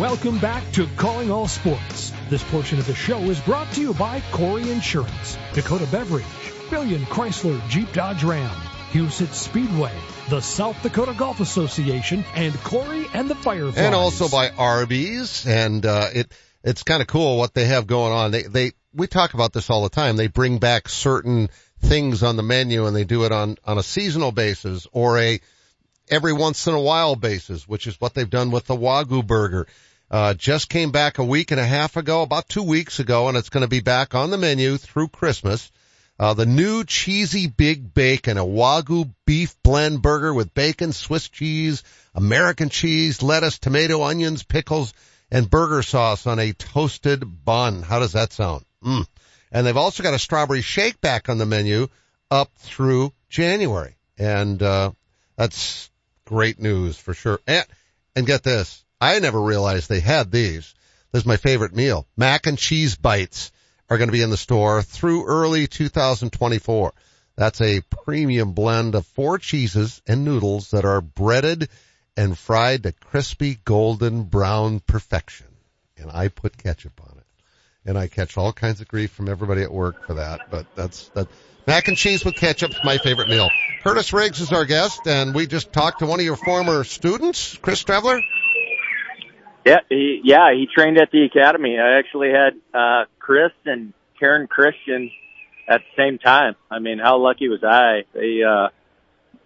Welcome back to Calling All Sports. This portion of the show is brought to you by Corey Insurance, Dakota Beverage, Billion Chrysler Jeep Dodge Ram, Huset Speedway, the South Dakota Golf Association, and Corey and the Fireflies. And also by Arby's, and uh, it it's kind of cool what they have going on. They they we talk about this all the time. They bring back certain things on the menu, and they do it on on a seasonal basis or a every once in a while basis, which is what they've done with the Wagyu burger. Uh, just came back a week and a half ago, about two weeks ago, and it's going to be back on the menu through Christmas. Uh, the new cheesy big bacon, a Wagyu beef blend burger with bacon, Swiss cheese, American cheese, lettuce, tomato, onions, pickles, and burger sauce on a toasted bun. How does that sound? Mm. And they've also got a strawberry shake back on the menu up through January. And, uh, that's great news for sure. And, and get this. I never realized they had these. This is my favorite meal. Mac and cheese bites are going to be in the store through early 2024. That's a premium blend of four cheeses and noodles that are breaded and fried to crispy golden brown perfection. And I put ketchup on it. And I catch all kinds of grief from everybody at work for that, but that's, that, mac and cheese with ketchup is my favorite meal. Kurtiss Riggs is our guest, and we just talked to one of your former students, Chris Streveler. Yeah, he, yeah, he trained at the academy. I actually had uh, Chris and Taryn Christion at the same time. I mean, how lucky was I? They uh,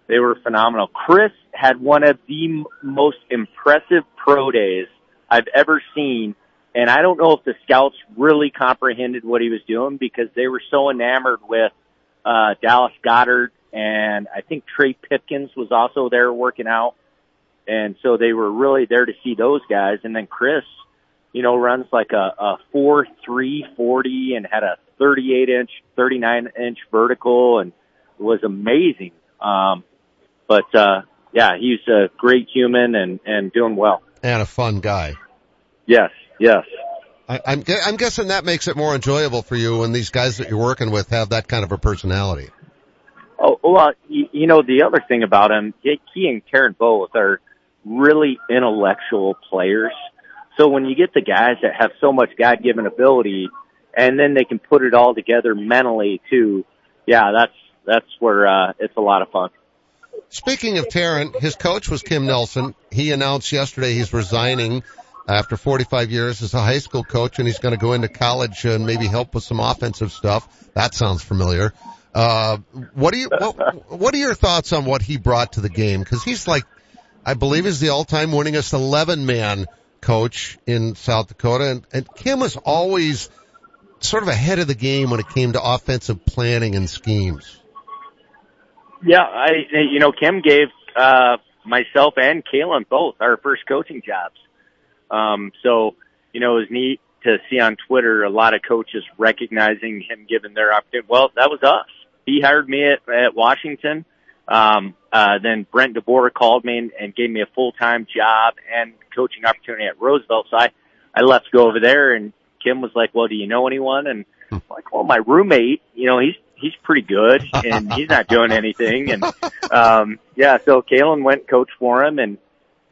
they were phenomenal. Chris had one of the most impressive pro days I've ever seen, and I don't know if the scouts really comprehended what he was doing because they were so enamored with uh, Dallas Goedert and I think Trey Pipkins was also there working out. And so they were really there to see those guys. And then Chris, you know, runs like a, a four, three, forty and had a 38 inch, 39 inch vertical and was amazing. Um, but, uh, yeah, he's a great human and, and doing well. And a fun guy. Yes, yes. I, I'm, I'm guessing that makes it more enjoyable for you when these guys that you're working with have that kind of a personality. Oh, well, you, you know, the other thing about him, he and Taryn both are really intellectual players. So when you get the guys that have so much God-given ability and then they can put it all together mentally too, yeah, that's, that's where, uh, it's a lot of fun. Speaking of Taryn, his coach was Kim Nelson. He announced yesterday he's resigning after 45 years as a high school coach and he's going to go into college and maybe help with some offensive stuff. That sounds familiar. Uh, what do you, what, what are your thoughts on what he brought to the game? Cause he's like, I believe is the all-time winningest 11 man coach in South Dakota and, and Kim was always sort of ahead of the game when it came to offensive planning and schemes. Yeah, I, you know, Kim gave, uh, myself and Kalen both our first coaching jobs. Um, so, you know, it was neat to see on Twitter a lot of coaches recognizing him given their opportunity. Well, that was us. He hired me at, at Washington. Um, uh, then Brent DeBoer called me and, and gave me a full-time job and coaching opportunity at Roosevelt. So I, I left to go over there and Kim was like, well, do you know anyone? And I'm like, well, my roommate, you know, he's, he's pretty good and he's not doing anything. And, um, yeah, so Kalen went coach for him and,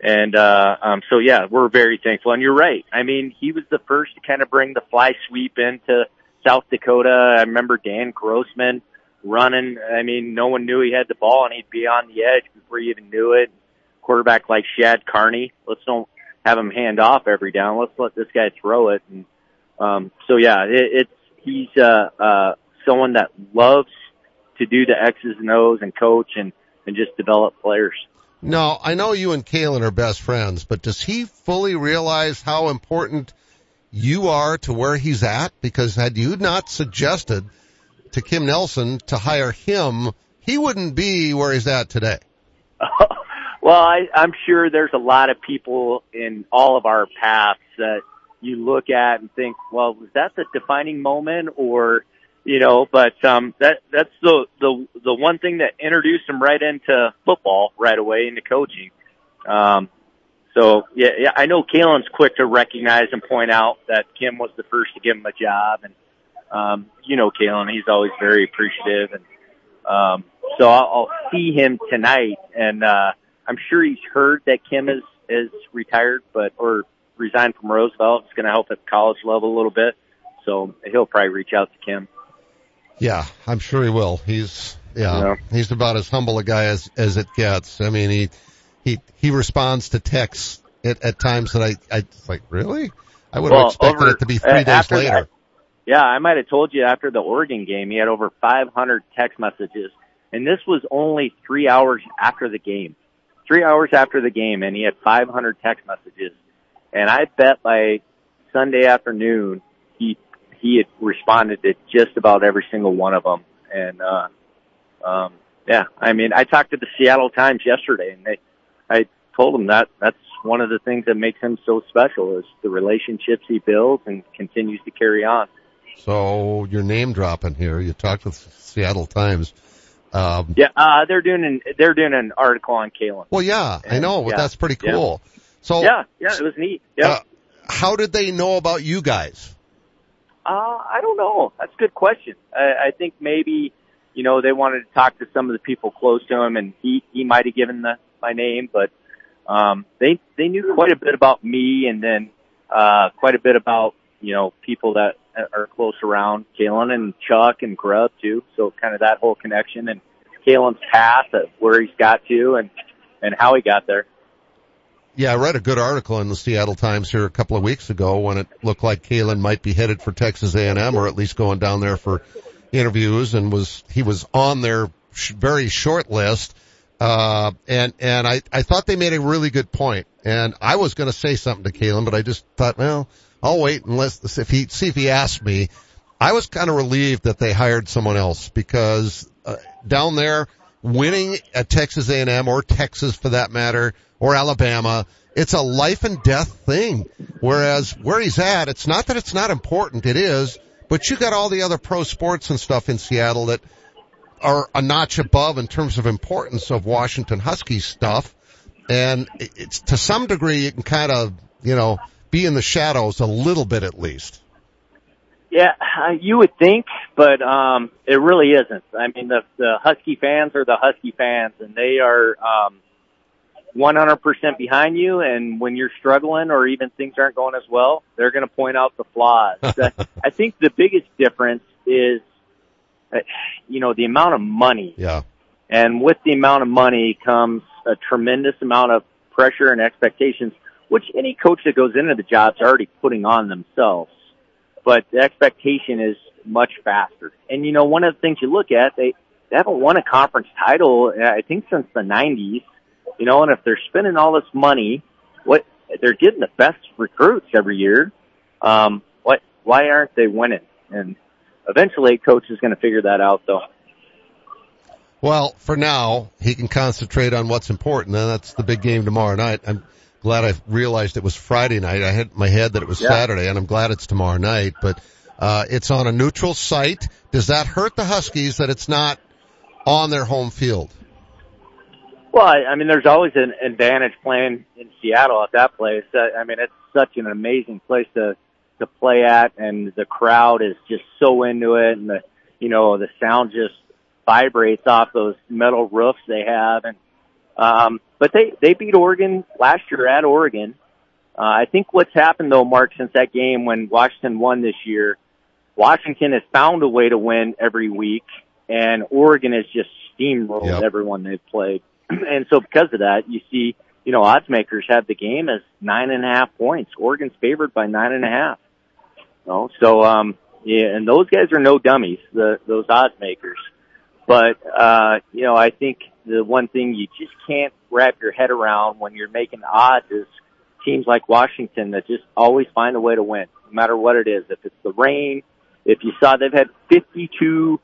and, uh, um, so yeah, we're very thankful. And you're right. I mean, he was the first to kind of bring the fly sweep into South Dakota. I remember Dan Grossman running. I mean, no one knew he had the ball and he'd be on the edge before you even knew it. Quarterback like Shad Carney. Let's don't have him hand off every down. Let's let this guy throw it. And, um, so yeah, it, it's, he's, uh, uh, someone that loves to do the X's and O's and coach and, and just develop players. No, I know you and Kalen are best friends, but does he fully realize how important you are to where he's at? Because had you not suggested to Kim Nelson to hire him, he wouldn't be where he's at today. well, I, I'm sure there's a lot of people in all of our paths that you look at and think, well, was that the defining moment or, you know, but, um, that, that's the, the, the one thing that introduced him right into football right away into coaching. Um, so yeah, yeah, I know Kalen's quick to recognize and point out that Kim was the first to give him a job and, um, you know, Kalen, he's always very appreciative and, um, so I'll, I'll see him tonight and, uh, I'm sure he's heard that Kim is, is retired, but, or resigned from Roosevelt. It's going to help at the college level a little bit. So he'll probably reach out to Kim. Yeah, I'm sure he will. He's yeah, yeah. he's about as humble a guy as as it gets. I mean, he he he responds to texts at, at times that I I like really. I would have well, expected over, it to be three days later. That, yeah, I might have told you after the Oregon game, he had over 500 text messages, and this was only three hours after the game. Three hours after the game, and he had 500 text messages. And I bet by Sunday afternoon, he he had responded to just about every single one of them. And uh, um, yeah, I mean, I talked to the Seattle Times yesterday, and they, I told them that that's one of the things that makes him so special is the relationships he builds and continues to carry on. So you're name dropping here. You talked with Seattle Times. Um, yeah, uh, they're doing an they're doing an article on Kalen. Well, yeah, and, I know, but yeah, that's pretty cool. Yeah. So yeah, yeah, it was neat. Yeah. Uh, how did they know about you guys? Uh, I don't know. That's a good question. I, I think maybe you know they wanted to talk to some of the people close to him, and he he might have given the my name, but um, they they knew quite a bit about me, and then uh, quite a bit about you know people that are close around Kalen and Chuck and Grubb too. So kind of that whole connection and Kalen's path, of where he's got to, and and how he got there. Yeah, I read a good article in the Seattle Times here a couple of weeks ago when it looked like Kalen might be headed for Texas A&M or at least going down there for interviews and was, he was on their very short list uh, and, and I, I thought they made a really good. And I was going to say something to Kalen, but I just thought, well, I'll wait unless, if he, see if he asks me. I was kind of relieved that they hired someone else because, uh, down there, winning at Texas A&M or Texas for that matter, or Alabama, it's a life and death thing. Whereas where he's at, it's not that it's not important, it is, but you got all the other pro sports and stuff in Seattle that are a notch above in terms of importance of Washington Huskies stuff. And it's to some degree you can kind of, you know, be in the shadows a little bit at least. Yeah, uh, you would think, but um it really isn't. I mean, the the Husky fans are the Husky fans, and they are um 100% behind you. And when you're struggling or even things aren't going as well, they're going to point out the flaws. I think the biggest difference is uh, you know, the amount of money. Yeah. And with the amount of money comes a tremendous amount of pressure and expectations, which any coach that goes into the job is already putting on themselves. But the expectation is much faster. And you know, one of the things you look at, they, they haven't won a conference title, I think since the 90s, you know, and if they're spending all this money, what, they're getting the best recruits every year. Um, what, why aren't they winning? And eventually coach is going to figure that out though. Well, for now, he can concentrate on what's important, and that's the big game tomorrow night. I'm glad I realized it was Friday night. I had my head that it was yeah. Saturday, and I'm glad it's tomorrow night, but, uh, it's on a neutral site. Does that hurt the Huskies that it's not on their home field? Well, I, I mean, there's always an advantage playing in Seattle at that place. Uh, I mean, it's such an amazing place to to play at and the crowd is just so into it and the, you know, the sound just vibrates off those metal roofs they have and, um, but they, they beat Oregon last year at Oregon. Uh, I think what's happened though, Mark, since that game when Washington won this year, Washington has found a way to win every week and Oregon has just steamrolled yep. everyone they've played. and so because of that, you see, you know, odds makers have the game as nine and a half points. Oregon's favored by nine and a half. No, so um, yeah, and those guys are no dummies, the those odds makers. But uh, you know, I think the one thing you just can't wrap your head around when you're making odds is teams like Washington that just always find a way to win, no matter what it is. If it's the rain, if you saw they've had 52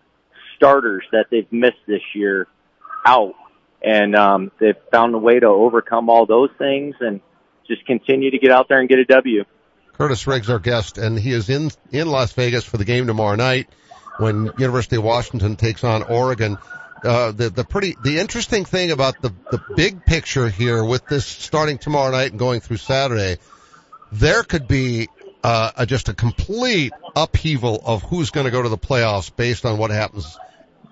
starters that they've missed this year out, and um, they've found a way to overcome all those things and just continue to get out there and get a W. Kurtiss Riggs, our guest, and he is in, in Las Vegas for the game tomorrow night when University of Washington takes on Oregon. Uh, the, the pretty, the interesting thing about the, the big picture here with this starting tomorrow night and going through Saturday, there could be, uh, a, just a complete upheaval of who's going to go to the playoffs based on what happens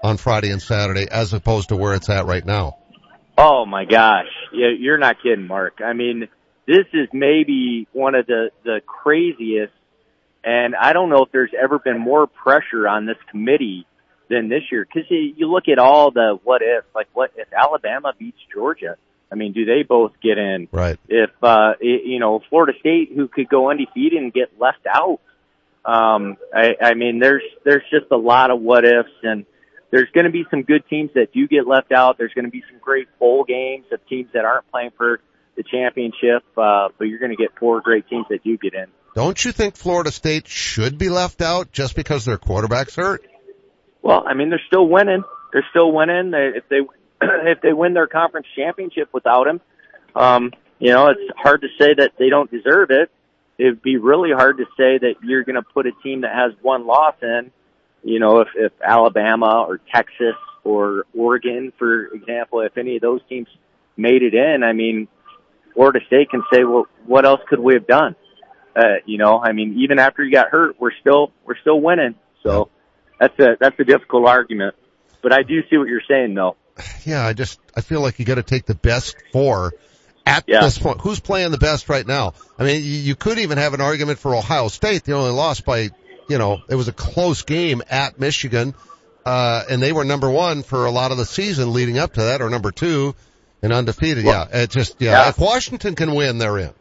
on Friday and Saturday as opposed to where it's at right now. Oh my gosh. You're not kidding, Mark. I mean, this is maybe one of the, the craziest, and I don't know if there's ever been more pressure on this committee than this year. Cause you, you look at all the what if, like what if Alabama beats Georgia? I mean, do they both get in? Right. If, uh, you know, Florida State, who could go undefeated and get left out. Um, I, I mean, there's, there's just a lot of what ifs and there's going to be some good teams that do get left out. There's going to be some great bowl games of teams that aren't playing for the championship, uh, but you're going to get four great teams that do get in. Don't you think Florida State should be left out just because their quarterback's hurt? Well, I mean, they're still winning. They're still winning. They, if they if they win their conference championship without him, um, you know, it's hard to say that they don't deserve it. It'd be really hard to say that you're going to put a team that has one loss in. You know, if if Alabama or Texas or Oregon, for example, if any of those teams made it in, I mean, Florida State can say, well, what else could we have done? Uh, you know, I mean, even after you got hurt, we're still, we're still winning. So that's a, that's a difficult argument. But I do see what you're saying though. Yeah, I just, I feel like you gotta take the best four at Yeah. this point. Who's playing the best right now? I mean, you, you could even have an argument for Ohio State. They only lost by, you know, it was a close game at Michigan. Uh, and they were number one for a lot of the season leading up to that, or number two, and undefeated. Well, yeah, it just, yeah, yeah. if Washington can win, they're in.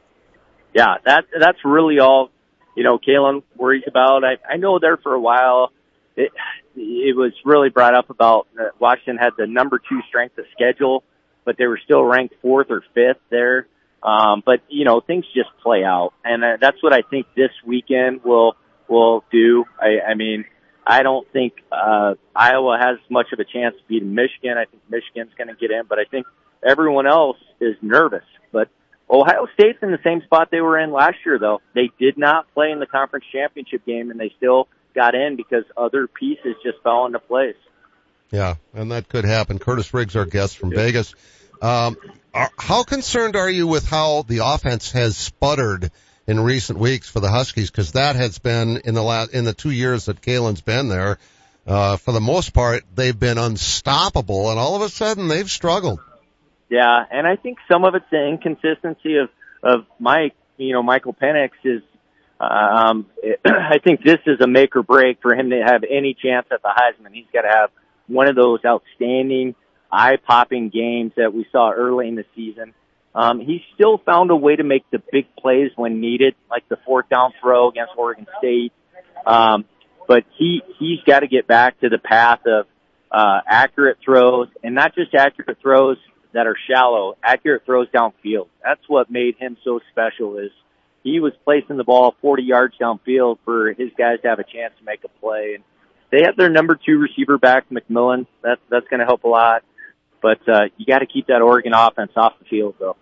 Yeah, that, that's really all, you know, Kalen worries about. I, I know there for a while, it, it was really brought up about uh, Washington had the number two strength of schedule, but they were still ranked fourth or fifth there. Um, but you know, things just play out, and uh, that's what I think this weekend will will do. I, I mean, I don't think uh, Iowa has much of a chance to beat Michigan. I think Michigan's going to get in, but I think everyone else is nervous. But Ohio State's in the same spot they were in last year, though. They did not play in the conference championship game, and they still got in because other pieces just fell into place. Yeah, and that could happen. Kurtiss Riggs, our guest from Vegas. Um, are, how concerned are you with how the offense has sputtered in recent weeks for the Huskies? Because that has been in the last in the two years that Kalen's been there. Uh, for the most part, they've been unstoppable, and all of a sudden they've struggled. Yeah, and I think some of it's the inconsistency of of Mike. You know, Michael Penix is. Um, I think this is a make or break for him to have any chance at the Heisman. He's got to have one of those outstanding, eye-popping games that we saw early in the season. Um, he still found a way to make the big plays when needed, like the fourth down throw against Oregon State. Um, but he he's got to get back to the path of uh, accurate throws, and not just accurate throws that are shallow, accurate throws downfield. That's what made him so special. Is he was placing the ball 40 yards downfield for his guys to have a chance to make a play. And they have their number two receiver back, McMillan. That's that's going to help a lot. But uh, you got to keep that Oregon offense off the field, though.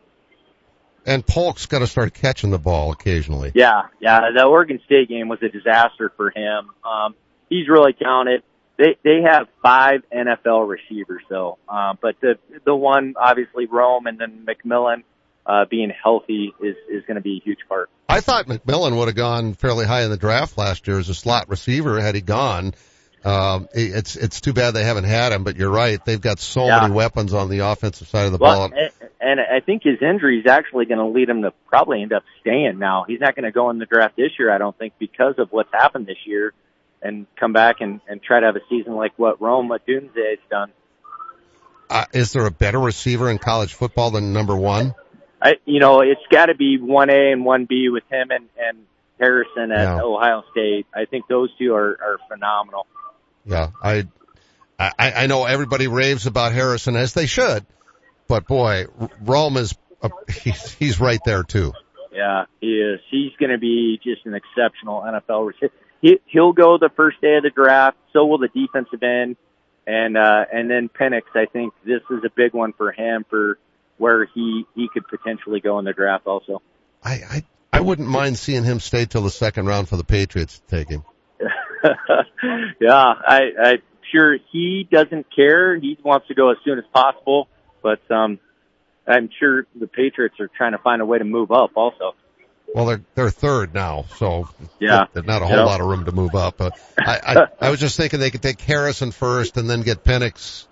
And Polk's got to start catching the ball occasionally. Yeah, yeah. The Oregon State game was a disaster for him. Um, he's really talented. They they have five NFL receivers though, uh, but the the one obviously Rome and then McMillan uh, being healthy is is going to be a huge part. I thought McMillan would have gone fairly high in the draft last year as a slot receiver had he gone. Um, it's it's too bad they haven't had him, but you're right. They've got so Yeah. many weapons on the offensive side of the Well, ball. and, and I think his injury is actually going to lead him to probably end up staying now. He's not going to go in the draft this year, I don't think, because of what's happened this year and come back and, and try to have a season like what Rome Odunze has done. Uh, is there a better receiver in college football than number one? I, you know, it's got to be 1A and 1B with him and, and Harrison at Yeah. Ohio State. I think those two are, are phenomenal. Yeah, I, I, I know everybody raves about Harrison as they should, but boy, Rome is, a, he's, he's right there too. Yeah, he is. He's going to be just an exceptional NFL receiver. He, he'll go the first day of the draft. So will the defensive end, and uh, and then Penix. I think this is a big one for him for where he he could potentially go in the draft. Also, I, I, I wouldn't mind seeing him stay till the second round for the Patriots to take him. yeah, I I'm sure he doesn't care. He wants to go as soon as possible, but um, I'm sure the Patriots are trying to find a way to move up. Also, Well, they're they're third now, so Yeah. there's not a whole Yeah. lot of room to move up. But I, I I was just thinking they could take Harrison first and then get Penix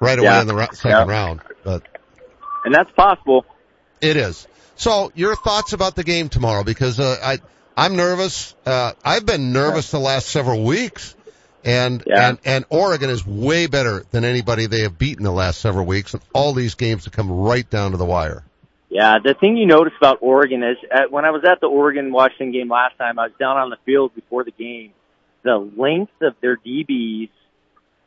right away Yeah. in the second Yeah. round. But and that's possible. it is. So your thoughts about the game tomorrow? Because uh, I I'm nervous. Uh, I've been nervous the last several weeks, and Yeah. and and Oregon is way better than anybody they have beaten the last several weeks, and all these games have come right down to the wire. Yeah, the thing you notice about Oregon is uh, when I was at the Oregon Washington game last time, I was down on the field before the game. The length of their DBs,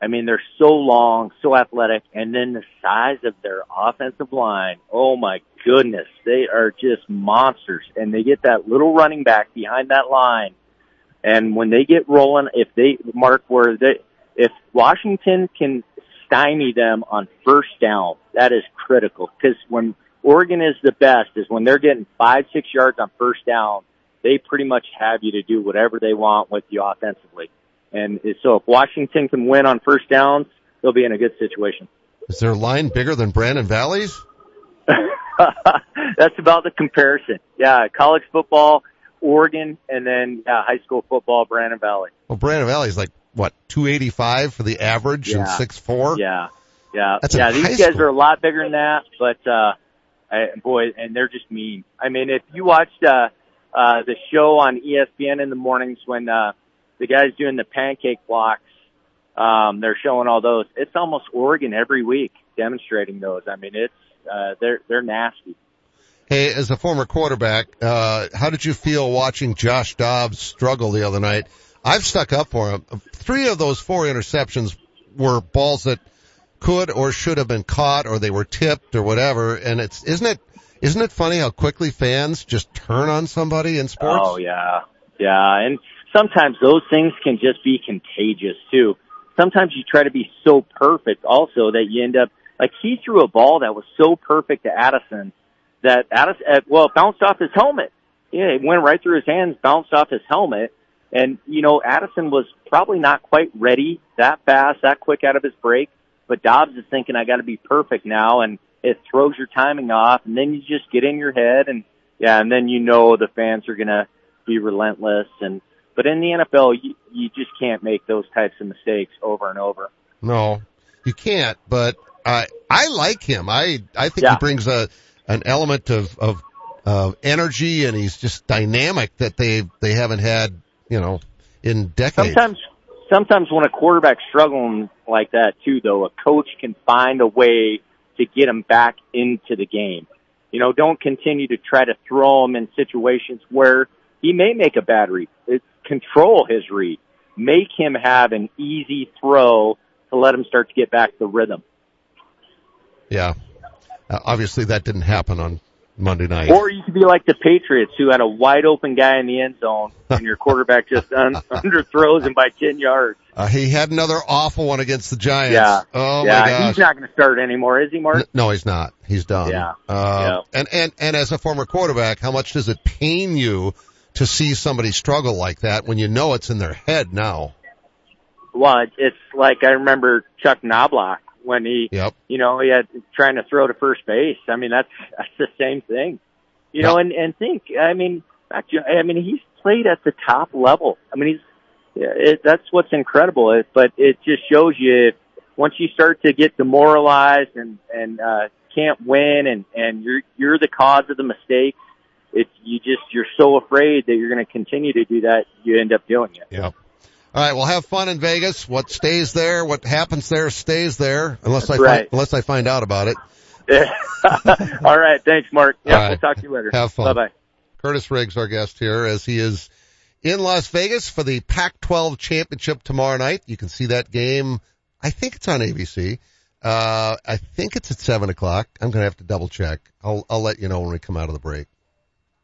I mean, they're so long, so athletic, and then the size of their offensive line. Oh my goodness, they are just monsters, and they get that little running back behind that line. And when they get rolling, if they mark where they, if Washington can stymie them on first down, that is critical because when Oregon is the best is when they're getting five, six yards on first down, they pretty much have you to do whatever they want with you offensively. And so if Washington can win on first downs, they'll be in a good situation. Is their line bigger than Brandon Valley's? That's about the comparison. Yeah, college football, Oregon, and then yeah, high school football, Brandon Valley. Well, Brandon Valley's like what 285 for the average and Yeah. six four. Yeah, yeah, That's yeah. These guys school. are a lot bigger than that, but uh, I, boy, and they're just mean. I mean, if you watched uh, uh, the show on ESPN in the mornings when uh, the guys doing the pancake blocks, um, they're showing all those. It's almost Oregon every week demonstrating those. I mean, it's uh, they're they're nasty. Hey, as a former quarterback, uh, how did you feel watching Josh Dobbs struggle the other night? I've stuck up for him. Three of those four interceptions were balls that could or should have been caught or they were tipped or whatever. And it's, isn't it, isn't it funny how quickly fans just turn on somebody in sports? Oh yeah, yeah, and sometimes those things can just be contagious too. Sometimes you try to be so perfect also that you end up like he threw a ball that was so perfect to Addison that Addison, uh, well, it bounced off his helmet. Yeah, it went right through his hands, bounced off his helmet, and you know Addison was probably not quite ready that fast, that quick out of his break. But Dobbs is thinking, I got to be perfect now, and it throws your timing off, and then you just get in your head, and yeah, and then you know the fans are gonna be relentless, and but in the NFL, you, you just can't make those types of mistakes over and over. No, you can't, but I, I like him. I, I think Yeah. he brings a, an element of, of, of energy and he's just dynamic that they, they haven't had, you know, in decades. Sometimes, sometimes when a quarterback's struggling like that too, though, a coach can find a way to get him back into the game. You know, don't continue to try to throw him in situations where he may make a bad read. Control his read. Make him have an easy throw to let him start to get back the rhythm. Yeah. Uh, obviously that didn't happen on Monday night. Or you could be like the Patriots who had a wide open guy in the end zone and your quarterback just un- underthrows him by 10 yards. uh, he had another awful one against the Giants. Yeah. Oh yeah, my gosh. he's not going to start anymore, is he, Mark? N- No, he's not. He's done. Yeah. Uh, and, and, and as a former quarterback, how much does it pain you to see somebody struggle like that when you know it's in their head now? Well, it's like I remember Chuck Knobloch when he, Yep. you know, he had trying to throw to first base. I mean, that's that's the same thing, you know. And and think, I mean, I mean, he's played at the top level. I mean, he's yeah, it, that's what's incredible. It, but it just shows you once you start to get demoralized and and uh, can't win, and and you're you're the cause of the mistakes. It you just you're so afraid that you're going to continue to do that. You end up doing it. Yeah. All right, well, have fun in Vegas. What stays there, what happens there, stays there, unless I right. find, unless I find out about it. All right. Thanks, Mark. Yeah, right. we'll talk to you later. Have fun. Bye bye. Kurtiss Riggs, our guest here, as he is in Las Vegas for the Pac-12 championship tomorrow night. You can see that game. I think it's on ABC. Uh, I think it's at seven o'clock. I'm going to have to double check. I'll, I'll let you know when we come out of the break.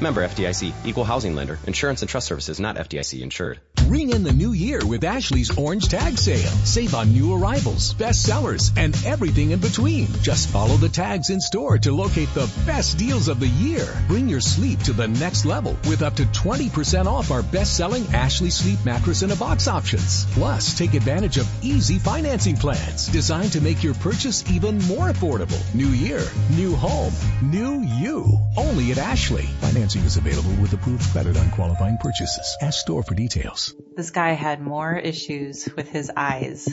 Member FDIC, equal housing lender, insurance and trust services not FDIC insured. Ring in the new year with Ashley's Orange Tag Sale. Save on new arrivals, best sellers, and everything in between. Just follow the tags in store to locate the best deals of the year. Bring your sleep to the next level with up to 20% off our best-selling Ashley Sleep Mattress in a Box options. Plus, take advantage of easy financing plans designed to make your purchase even more affordable. New year, new home, new you. Only at Ashley. Financing is available with approved credit on qualifying purchases. Ask store for details. This guy had more issues with his eyes.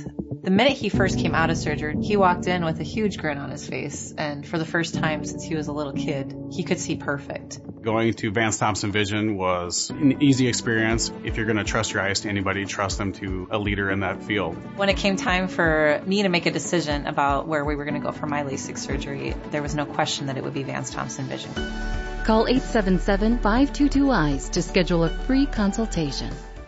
The minute he first came out of surgery, he walked in with a huge grin on his face, and for the first time since he was a little kid, he could see perfect. Going to Vance Thompson Vision was an easy experience. If you're going to trust your eyes to anybody, trust them to a leader in that field. When it came time for me to make a decision about where we were going to go for my LASIK surgery, there was no question that it would be Vance Thompson Vision. Call 877-522-EYES to schedule a free consultation.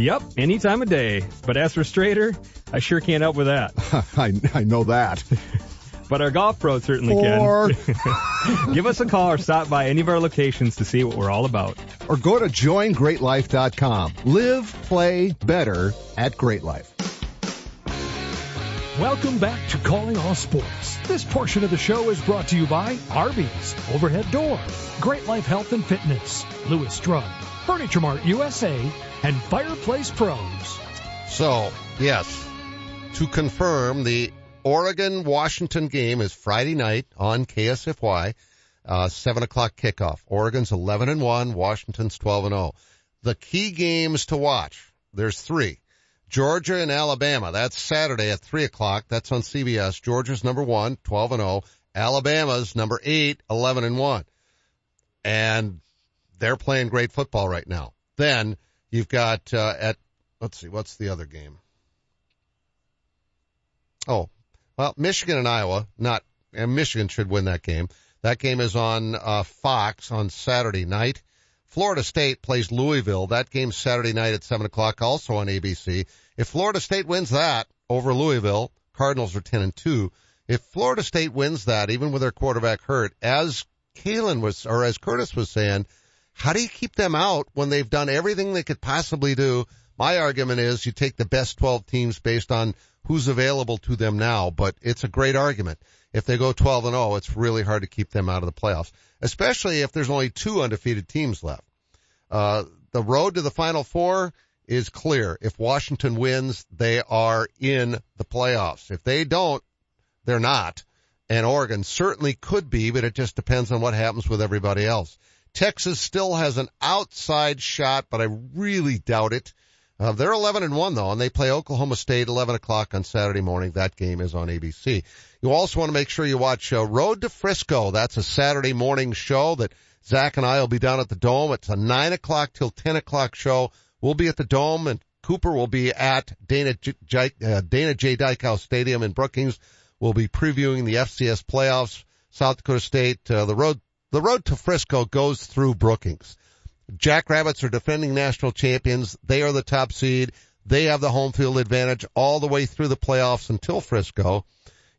Yep, any time of day. But as for straighter, I sure can't help with that. I, I know that. But our golf pros certainly Or- can. Give us a call or stop by any of our locations to see what we're all about. Or go to joingreatlife.com. Live, play better at Great Life. Welcome back to Calling All Sports. This portion of the show is brought to you by Arby's, Overhead Door, Great Life Health and Fitness, Lewis Drug, Furniture Mart USA, and Fireplace Pros. So, yes, to confirm, the Oregon Washington game is Friday night on KSFY, uh, 7 o'clock kickoff. Oregon's 11 and 1, Washington's 12 and 0. The key games to watch, there's three. Georgia and Alabama, that's Saturday at 3 o'clock. That's on CBS. Georgia's number one, 12 and 0. Alabama's number eight, 11 and 1. And they're playing great football right now. Then you've got, uh, at, let's see, what's the other game? Oh, well, Michigan and Iowa, not, and Michigan should win that game. That game is on, uh, Fox on Saturday night. Florida State plays Louisville. That game's Saturday night at 7 o'clock, also on ABC. If Florida State wins that over Louisville, Cardinals are 10 and 2. If Florida State wins that, even with their quarterback hurt, as Kalen was, or as Kurtiss was saying, how do you keep them out when they've done everything they could possibly do? My argument is you take the best 12 teams based on who's available to them now, but it's a great argument. If they go 12 and 0, it's really hard to keep them out of the playoffs, especially if there's only two undefeated teams left. Uh, the road to the final four is clear. If Washington wins, they are in the playoffs. If they don't, they're not. And Oregon certainly could be, but it just depends on what happens with everybody else. Texas still has an outside shot, but I really doubt it. Uh, they're 11 and 1 though, and they play Oklahoma State 11 o'clock on Saturday morning. That game is on ABC. You also want to make sure you watch uh, Road to Frisco. That's a Saturday morning show that Zach and I will be down at the Dome. It's a 9 o'clock till 10 o'clock show. We'll be at the Dome and Cooper will be at Dana J, uh, Dana J. Dykehouse Stadium in Brookings. We'll be previewing the FCS playoffs. South Dakota State, uh, the road, the road to Frisco goes through Brookings. Jackrabbits are defending national champions. They are the top seed. They have the home field advantage all the way through the playoffs until Frisco.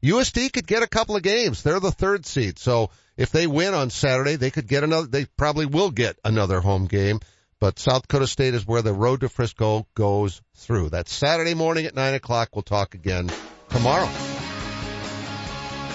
USD could get a couple of games. They're the third seed. So if they win on Saturday, they could get another, they probably will get another home game. But South Dakota State is where the road to Frisco goes through. That's Saturday morning at nine o'clock. We'll talk again tomorrow.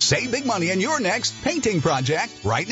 Save big money on your next painting project right now.